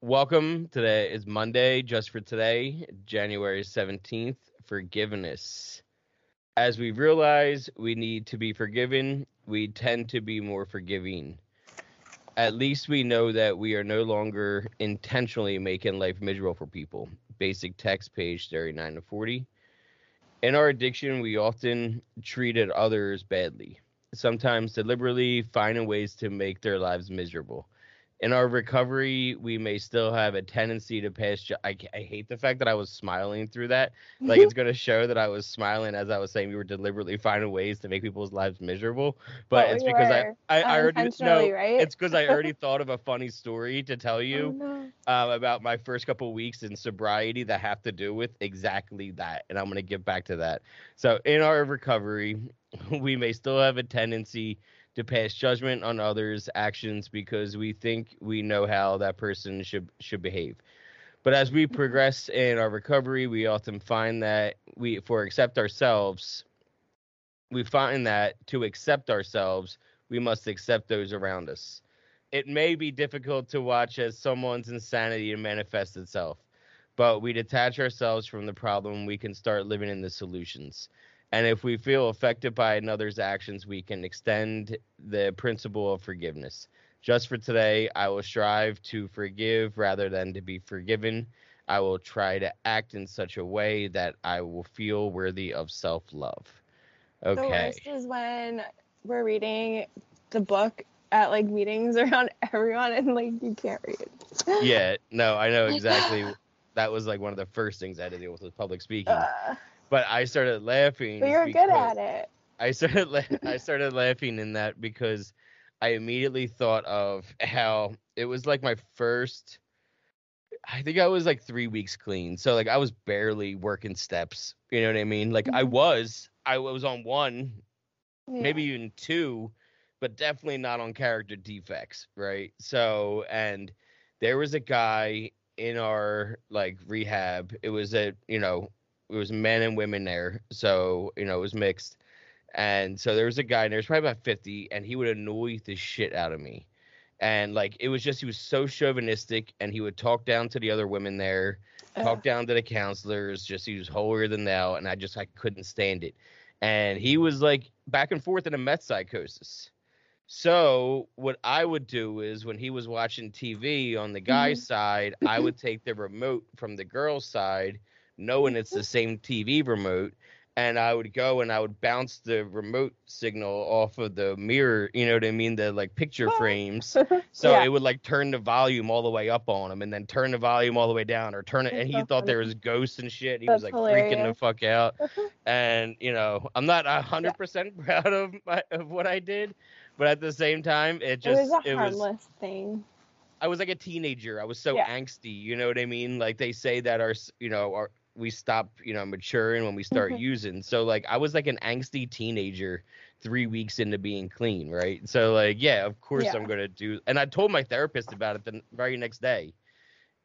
Welcome. Today is Monday, just for today, January 17th, forgiveness. As we realize we need to be forgiven, we tend to be more forgiving. At least we know that we are no longer intentionally making life miserable for people. Basic text, page 39 to 40. In our addiction, we often treated others badly, sometimes deliberately finding ways to make their lives miserable in our recovery, we may still have a tendency to pass. Ju- I, I hate the fact that I was smiling through that. Like it's going to show that I was smiling as I was saying we were deliberately finding ways to make people's lives miserable. But it's because I I, I already know. right? It's because I already thought of a funny story to tell Oh, you know. um, about my first couple weeks in sobriety that have to do with exactly that, and I'm going to get back to that. So in our recovery, we may still have a tendency to pass judgment on others' actions because we think we know how that person should should behave. But as we mm-hmm. progress in our recovery, we often find that we for accept ourselves, we find that to accept ourselves, we must accept those around us. It may be difficult to watch as someone's insanity manifest itself, but we detach ourselves from the problem, we can start living in the solutions. And if we feel affected by another's actions, we can extend the principle of forgiveness. Just for today, I will strive to forgive rather than to be forgiven. I will try to act in such a way that I will feel worthy of self love. Okay. The worst is when we're reading the book at like meetings around everyone and like you can't read. Yeah, no, I know exactly. That was like one of the first things I had to deal with was public speaking. Uh, But I started laughing. but you're good at it. I started la- I started laughing in that because I immediately thought of how it was like my first I think I was like 3 weeks clean. So like I was barely working steps, you know what I mean? Like I Mhm. was I was on one, Yeah. maybe even two, but definitely not on character defects, right? So and there was a guy in our like rehab. It was a, you know, it was men and women there. So, you know, it was mixed. And so there was a guy, and there was probably about 50, and he would annoy the shit out of me. And like, it was just, he was so chauvinistic, and he would talk down to the other women there, talk down to the counselors, just he was holier than thou, and I just, I couldn't stand it. And he was like back and forth in a meth psychosis. So what I would do is when he was watching TV on the guy's mm-hmm. side, I would take the remote from the girl's side, knowing it's the mm-hmm. same TV remote, and I would go and I would bounce the remote signal off of the mirror, you know what I mean, the like picture frames. So Yeah. it would like turn the volume all the way up on him and then turn the volume all the way down or turn it and he so thought there was ghosts and shit. He was That's like freaking the fuck out. Mm-hmm. And you know, I'm not a hundred percent proud of my of what I did, but at the same time, it it just was a it was harmless thing. I was like a teenager. I was so Yeah. angsty. You know what I mean? Like they say that our, you know, our we stop, you know, maturing when we start Mhm. using. So like I was like an angsty teenager three weeks into being clean, right? So like yeah, of course Yeah. I'm gonna do. And I told my therapist about it the very next day.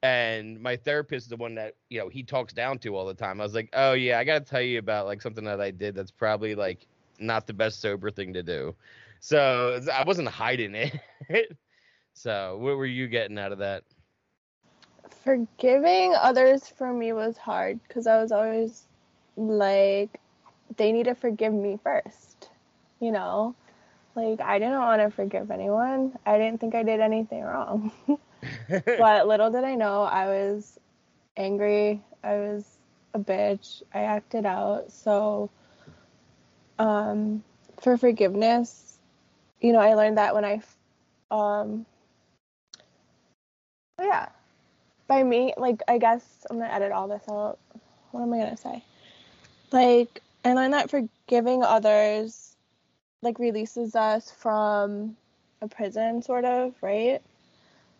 And my therapist is the one that you know he talks down to all the time. I was like, oh yeah, I gotta tell you about like something that I did that's probably like not the best sober thing to do. So I wasn't hiding it. so what were you getting out of that? Forgiving others for me was hard because I was always like, they need to forgive me first. You know? Like, I didn't want to forgive anyone. I didn't think I did anything wrong. but little did I know, I was angry. I was a bitch. I acted out. So, um, for forgiveness, you know, I learned that when I, um, yeah, by me, like, I guess I'm gonna edit all this out. What am I gonna say? Like, and I learned that forgiving others, like, releases us from a prison, sort of, right?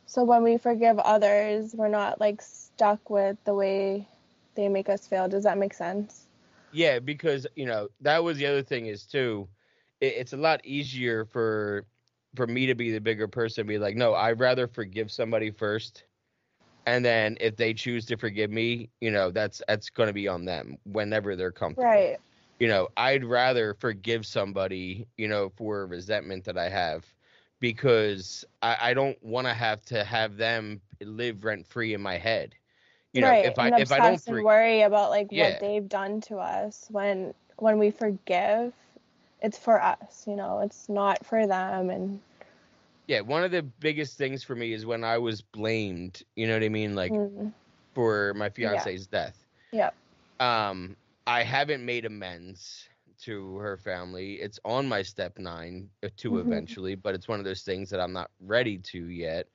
So when we forgive others, we're not like stuck with the way they make us feel. Does that make sense? Yeah, because you know that was the other thing is too. It, it's a lot easier for for me to be the bigger person. Be like, no, I'd rather forgive somebody first, and then if they choose to forgive me, you know, that's that's going to be on them whenever they're comfortable. Right. You know, I'd rather forgive somebody, you know, for resentment that I have, because I, I don't want to have to have them live rent free in my head. You know, right. if I and if I don't obsess and worry about like Yeah. what they've done to us when when we forgive, it's for us, you know, it's not for them and yeah, one of the biggest things for me is when I was blamed. You know what I mean? Like mm, for my fiance's death. Yep. Um, I haven't made amends to her family. It's on my step nine uh, to Mhm. eventually, but it's one of those things that I'm not ready to yet.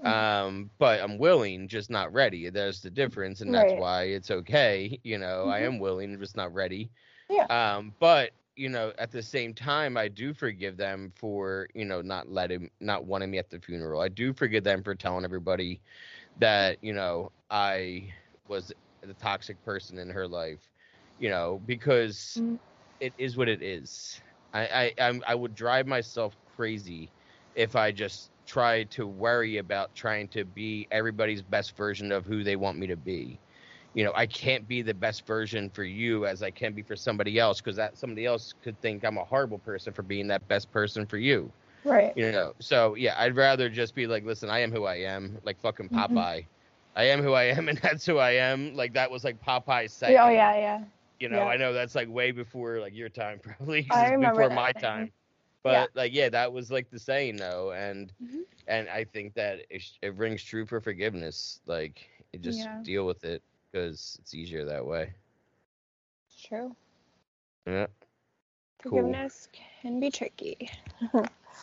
Mhm. Um, but I'm willing, just not ready. There's the difference, and that's Right. why it's okay. You know, I Mhm. am willing, just not ready. Yeah. Um, but you know, at the same time, I do forgive them for you know not letting, not wanting me at the funeral. I do forgive them for telling everybody that you know I was the toxic person in her life. You know, because Mhm. it is what it is. I I I'm, I would drive myself crazy if I just tried to worry about trying to be everybody's best version of who they want me to be. You know, I can't be the best version for you as I can be for somebody else because that somebody else could think I'm a horrible person for being that best person for you. right. You know, so yeah, I'd rather just be like, listen, I am who I am, like fucking Mhm. Popeye. I am who I am, and that's who I am. Like that was like Popeye saying. oh yeah, yeah. You know, Yeah. I know that's like way before like your time, probably I remember before my thing. time. But Yeah. like, yeah, that was like the saying though, and Mhm. and I think that it, it rings true for forgiveness. Like, just Yeah. deal with it because it's easier that way. It's true. Yeah. Cool. Forgiveness can be tricky.